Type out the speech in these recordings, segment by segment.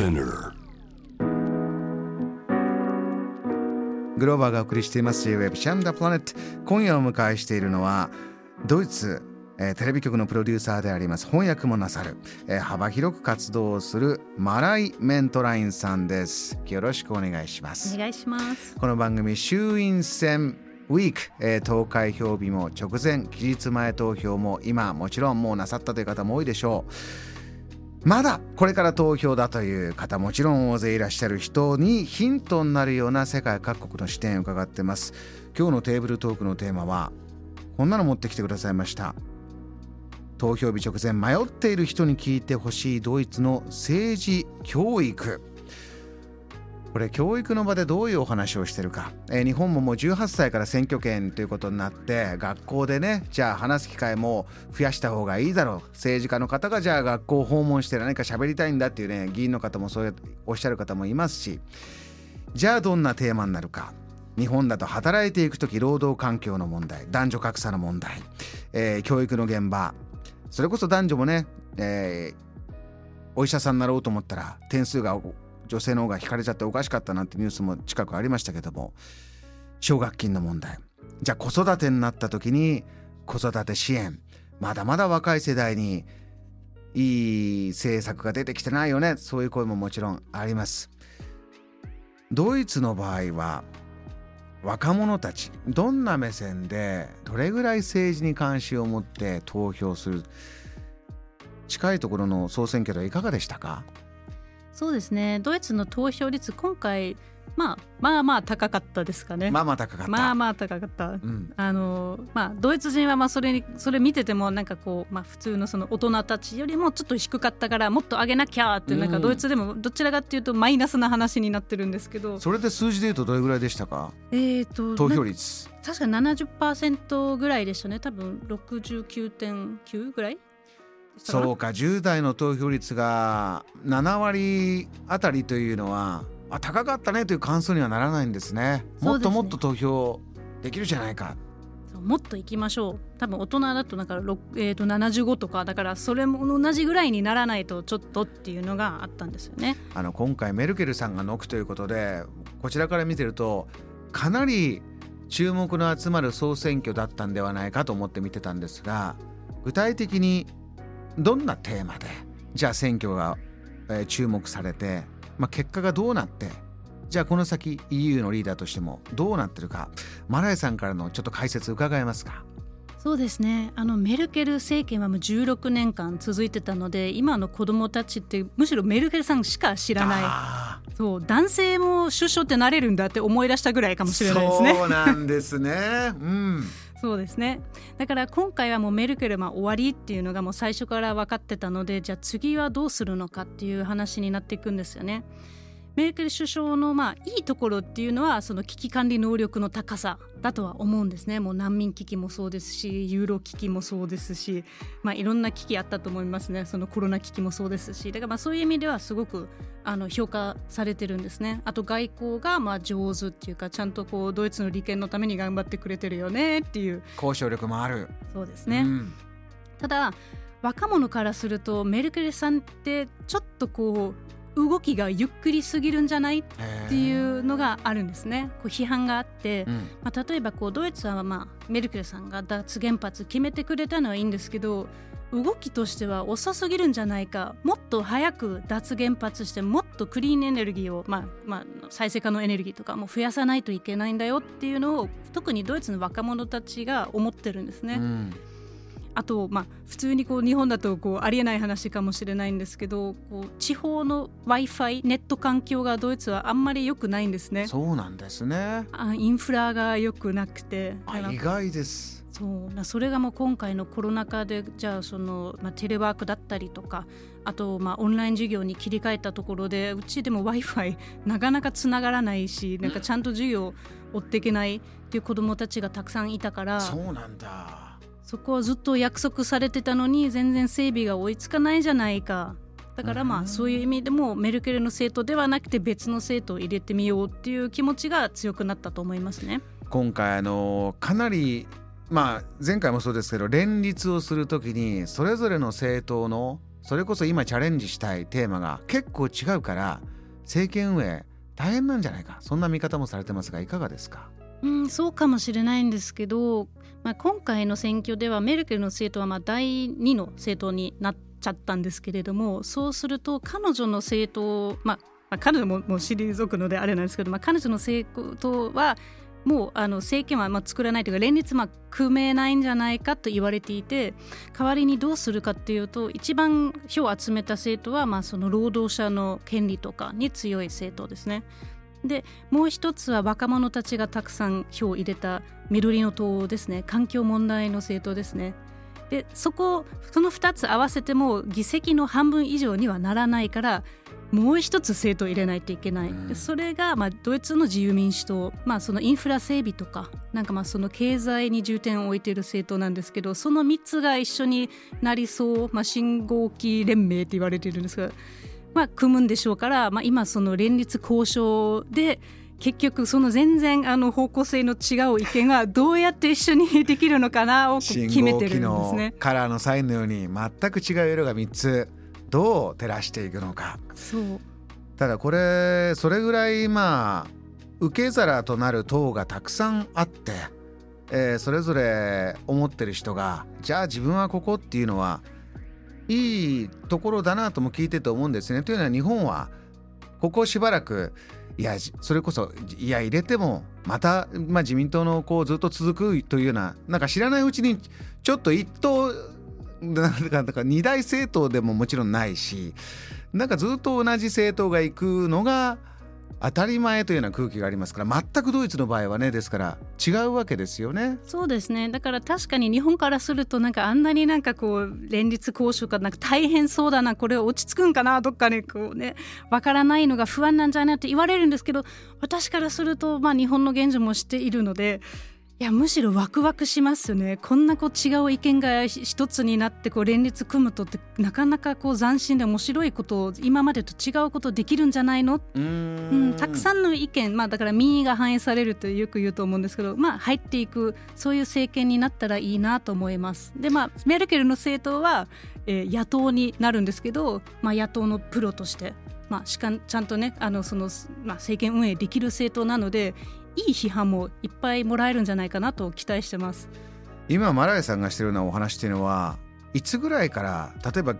Spinner. グローバーがお送りしています J-Web シャムダプラネット。今夜お迎えしているのはドイツえーテレビ局のプロデューサーであります翻訳もなさる、えー幅広く活動をするマライ・メントラインさんです。よろしくお願いします。お願いします。この番組衆院選ウィーク、えー投開票日も直前期日前投票も今もちろんもうなさったという方も多いでしょうまだこれから投票だという方もちろん大勢いらっしゃる人にヒントになるような世界各国の視点を伺ってます。今日のテーブルトークのテーマはこんなの持ってきてくださいました。投票日直前迷っている人に聞いてほしいドイツの政治教育。これ教育の場でどういうお話をしてるか、えー日本ももう18歳から選挙権ということになって学校でねじゃあ話す機会も増やした方がいいだろう。政治家の方がじゃあ学校訪問して何か喋りたいんだっていうね議員の方もそうおっしゃる方もいますし。じゃあどんなテーマになるか。日本だと働いていく時労働環境の問題男女格差の問題、えー教育の現場。それこそ男女もね、えーお医者さんになろうと思ったら点数が女性の方が引かれちゃっておかしかったなんてニュースも近くありましたけども奨学金の問題。じゃあ子育てになった時に子育て支援。まだまだ若い世代にいい政策が出てきてないよね。そういう声ももちろんあります。ドイツの場合は若者たちどんな目線でどれぐらい政治に関心を持って投票する近いところの総選挙ではいかがでしたか？そうですね。ドイツの投票率今回まあまあまあ高かったですかね。まあまあ高かった、まあまあ高かった。うん、あのまあドイツ人はまあそれにそれ見ててもなんかこうまあ普通のその大人たちよりもちょっと低かったからもっと上げなきゃってなんうんかドイツでもどちらかっていうとマイナスな話になってるんですけど、それで数字で言うとどれぐらいでしたか？えっ、と投票な率確か70%ぐらいでしたね。多分69.9ぐらいでしたかなそうか10代の投票率が7割あたりというのはあ高かったねという感想にはならないんですね。もっともっと投票できるじゃないか。そうもっと行きましょう。多分大人だとだから、えー、と75とかだからそれも同じぐらいにならないとちょっとっていうのがあったんですよね。あの今回メルケルさんがノックということでこちらから見てるとかなり注目の集まる総選挙だったんではないかと思って見てたんですが具体的にどんなテーマでじゃあ選挙が、えー注目されて、まあ、結果がどうなってじゃあこの先 EU のリーダーとしてもどうなってるかマライさんからのちょっと解説伺えますか？そうですね。あのメルケル政権はもう16年間続いてたので今の子供たちってむしろメルケルさんしか知らない。あそう男性も首相ってなれるんだって思い出したぐらいかーもしれないですね。そうなんですね。うんそうですねだから今回はもうメルケルま終わりっていうのがもう最初から分かってたのでじゃあ次はどうするのかっていう話になっていくんですよね。メルケル首相のまあいいところっていうのはその危機管理能力の高さだとは思うんですね。もう難民危機もそうですしユーロ危機もそうですし、まあ、いろんな危機あったと思いますね。そのコロナ危機もそうですし。だからまあそういう意味ではすごくあの評価されてるんですね。あと外交がまあ上手っていうかちゃんとこうドイツの利権のために頑張ってくれてるよねっていう。交渉力もある。そうですね、うん。ただ若者からするとメルケルさんってちょっとこう動きがゆっくりすぎるんじゃない？っていうのがあるんですね。こう批判があって、うん。まあ、例えばこうドイツはまあメルケルさんが脱原発決めてくれたのはいいんですけど動きとしては遅すぎるんじゃないか。もっと早く脱原発してもっとクリーンエネルギーを、まあまあ、再生可能エネルギーとかも増やさないといけないんだよっていうのを特にドイツの若者たちが思ってるんですね。うんあと、まあ、普通にこう日本だとこうありえない話かもしれないんですけどこう地方の w i f i ネット環境がドイツはあんまり良くないんですね。そうなんですね。あインフラが良くなくて。意外です。そう。なそれがもう今回のコロナ禍でじゃあその、まあ、テレワークだったりとかあと、まあ、オンライン授業に切り替えたところでうちでも w i f i なかなかつながらないしなんかちゃんと授業を追っていけないっていう子どもたちがたくさんいたから。そうなんだそこはずっと約束されてたのに全然整備が追いつかないじゃないか。だからまうん。あそういう意味でもメルケルの政党ではなくて別の政党を入れてみようっていう気持ちが強くなったと思いますね。今回あのかなりまあ前回もそうですけど連立をするときにそれぞれの政党のそれこそ今チャレンジしたいテーマが結構違うから政権運営大変なんじゃないか。そんな見方もされてますがいかがですか？うん、そうかもしれないんですけど、まあ、今回の選挙ではメルケルの政党はま第2の政党になっちゃったんですけれどもそうすると彼女の政党、まあ、まあ、彼女ももう退くのであれなんですけど、まあ、彼女の政党はもうあの政権はまあ作らないというか連立まあ組めないんじゃないかと言われていて代わりにどうするかっていうと一番票を集めた政党はまあその労働者の権利とかに強い政党ですね。でもう一つは若者たちがたくさん票を入れた緑の党ですね。環境問題の政党ですね。でそこその2つ合わせても議席の半分以上にはならないからもう一つ政党入れないといけない、うん、それがまあドイツの自由民主党、まあ、そのインフラ整備とかなんかまあその経済に重点を置いている政党なんですけどその3つが一緒になりそう、まあ、信号機連盟って言われているんですが、まあ、組むんでしょうから、まあ、今その連立交渉で結局その全然あの方向性の違う意見がどうやって一緒にできるのかなを決めてるんですね。カラーのサインのように全く違う色が3つどう照らしていくのかそうただこれそれぐらいまあ受け皿となる党がたくさんあって、えー、それぞれ思ってる人がじゃあ自分はここっていうのはいいところだなとも聞いてて思うんですね。というのは日本はここしばらくいやそれこそいや入れてもまた、まあ、自民党のこうずっと続くというようななんか知らないうちにちょっと一党なんかだか二大政党でももちろんないしなんかずっと同じ政党が行くのが当たり前というような空気がありますから全くドイツの場合はねですから違うわけですよね。そうですねだから確かに日本からするとなんかあんなになんかこう連立交渉かなんか大変そうだなこれ落ち着くんかなどっかにこうねわからないのが不安なんじゃないって言われるんですけど私からするとまあ日本の現状も知っているのでいやむしろワクワクしますよね。こんなこう違う意見が一つになってこう連立組むとってなかなかこう斬新で面白いことを今までと違うことできるんじゃないの？うん。たくさんの意見、まあ、だから民意が反映されるとよく言うと思うんですけど、まあ、入っていくそういう政権になったらいいなと思います。でまあメルケルの政党は、えー、野党になるんですけど、まあ、野党のプロとしてまあ、しかちゃんとねあのその、まあ、政権運営できる政党なのでいい批判もいっぱいもらえるんじゃないかなと期待してます。今マライさんがしてるようなお話っていうのはいつぐらいから例えば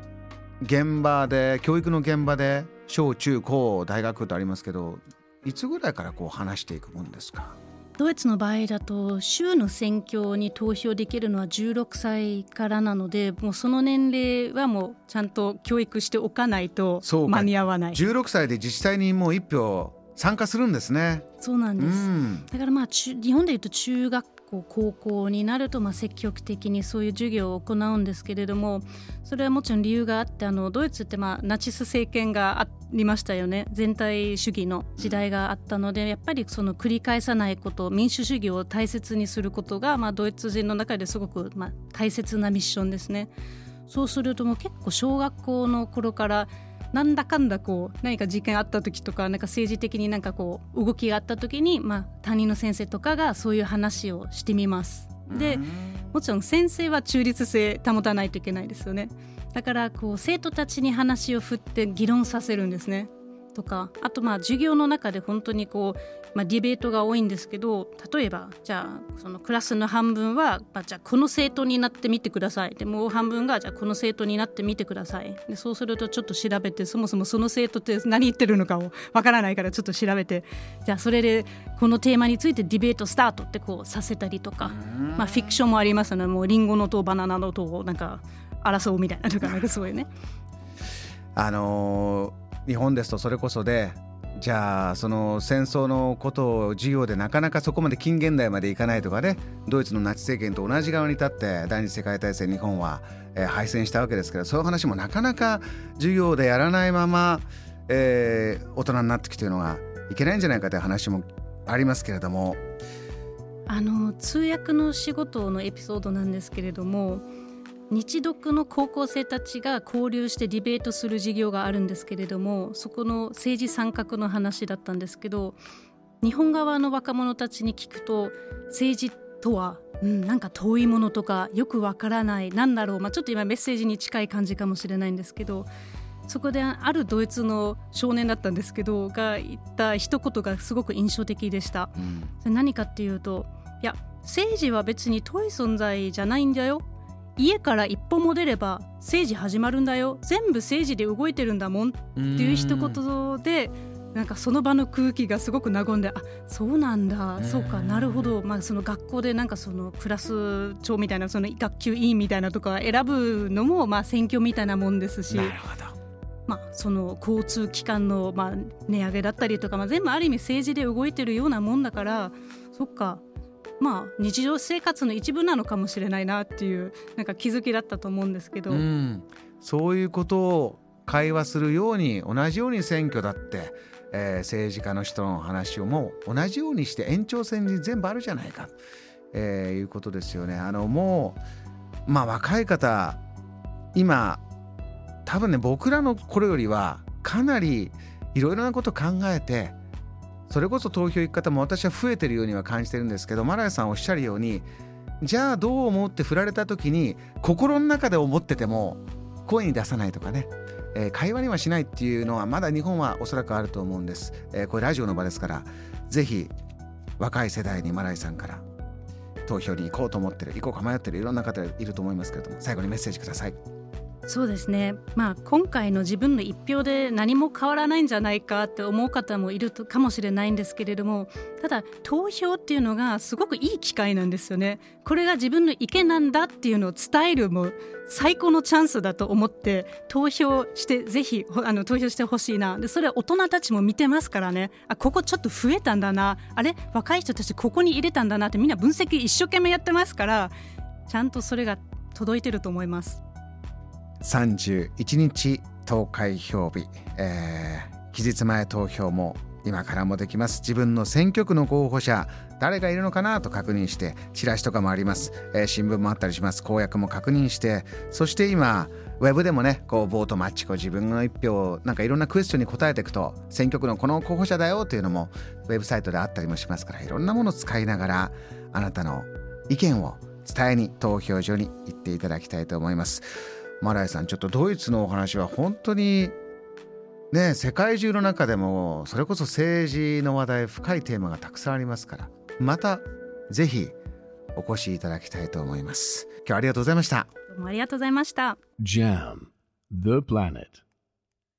現場で教育の現場で小中高大学とありますけどいつぐらいからこう話していくもんですか？ドイツの場合だと州の選挙に投票できるのは16歳からなのでもうその年齢はもうちゃんと教育しておかないと間に合わない。16歳で自治体にもう1票参加するんですね。そうなんです。うん、だからまあ日本でいうと中学校高校になるとまあ積極的にそういう授業を行うんですけれどもそれはもちろん理由があってあのドイツってまあナチス政権がありましたよね全体主義の時代があったのでやっぱりその繰り返さないこと民主主義を大切にすることがまあドイツ人の中ですごくまあ大切なミッションですね。そうするともう結構小学校の頃からなんだかんだこう何か事件あった時とかなんか政治的になんかこう動きがあった時に、まあ、担任の先生とかがそういう話をしてみます。でもちろん先生は中立性保たないといけないですよね。だからこう生徒たちに話を振って議論させるんですね。とかあとまあ授業の中で本当にこうまあ、ディベートが多いんですけど例えばじゃあそのクラスの半分は、まあ、じゃあこの生徒になってみてください。でもう半分がじゃあこの生徒になってみてください。でそうするとちょっと調べてそもそもその生徒って 何言ってるのかをわからないからちょっと調べてじゃあそれでこのテーマについてディベートスタートってこうさせたりとか、まあ、フィクションもありますのでもうリンゴのとバナナのとなんか争うみたいなとかなんかそういうね。あのー、日本ですとそれこそでじゃあその戦争のことを授業でなかなかそこまで近現代までいかないとかねドイツのナチ政権と同じ側に立って第二次世界大戦日本は、えー、敗戦したわけですけどそういう話もなかなか授業でやらないまま、えー、大人になってきてるのがいけないんじゃないかという話もありますけれども。あの通訳の仕事のエピソードなんですけれども日読の高校生たちが交流してディベートする授業があるんですけれどもそこの政治参画の話だったんですけど日本側の若者たちに聞くと政治とはうん、なんか遠いものとかよくわからないなんだろう、まあ、ちょっと今メッセージに近い感じかもしれないんですけどそこであるドイツの少年だったんですけどが言った一言がすごく印象的でした。うん、何かっていうといや政治は別に遠い存在じゃないんだよ家から一歩も出れば政治始まるんだよ。全部政治で動いてるんだもん。っていう一言でなんかその場の空気がすごく和んであそうなんだ。そうかなるほど、まあ、その学校でなんかそのクラス長みたいなその学級委員みたいなとか選ぶのもまあ選挙みたいなもんですし。まあ、その交通機関のまあ値上げだったりとか、まあ、全部ある意味政治で動いてるようなもんだからそっかまあ日常生活の一部なのかもしれないなっていうなんか気づきだったと思うんですけど、うん、そういうことを会話するように同じように選挙だって、えー、政治家の人の話をもう同じようにして延長線に全部あるじゃないか、えー、いうことですよね。あのもうまあ若い方今多分ね僕らの頃よりはかなりいろいろなこと考えてそれこそ投票行く方も私は増えてるようには感じてるんですけどマラヤさんおっしゃるようにじゃあどう思って振られた時に心の中で思ってても声に出さないとかね、えー、会話にはしないっていうのはまだ日本はおそらくあると思うんです、えー、これラジオの場ですからぜひ若い世代にマライさんから投票に行こうと思ってる行こうか迷ってるいろんな方いると思いますけれども最後にメッセージください。そうですね、まあ、今回の自分の一票で何も変わらないんじゃないかって思う方もいるかもしれないんですけれどもただ投票っていうのがすごくいい機会なんですよね。これが自分の意見なんだっていうのを伝えるも最高のチャンスだと思って投票してぜひあの投票してほしいな。でそれは大人たちも見てますからね。あここちょっと増えたんだな。あれ？若い人たちここに入れたんだなってみんな分析一生懸命やってますからちゃんとそれが届いてると思います。31日投開票日、えー、期日前投票も今からもできます。自分の選挙区の候補者誰がいるのかなと確認してチラシとかもあります、えー、新聞もあったりします。公約も確認してそして今ウェブでもねこうボートマッチこう自分の一票なんかいろんなクエスチョンに答えていくと選挙区のこの候補者だよというのもウェブサイトであったりもしますからいろんなものを使いながらあなたの意見を伝えに投票所に行っていただきたいと思います。マライさんちょっとドイツのお話は本当にね世界中の中でもそれこそ政治の話題深いテーマがたくさんありますからまたぜひお越しいただきたいと思います。今日はありがとうございました。どうもありがとうございました。JAM The Planet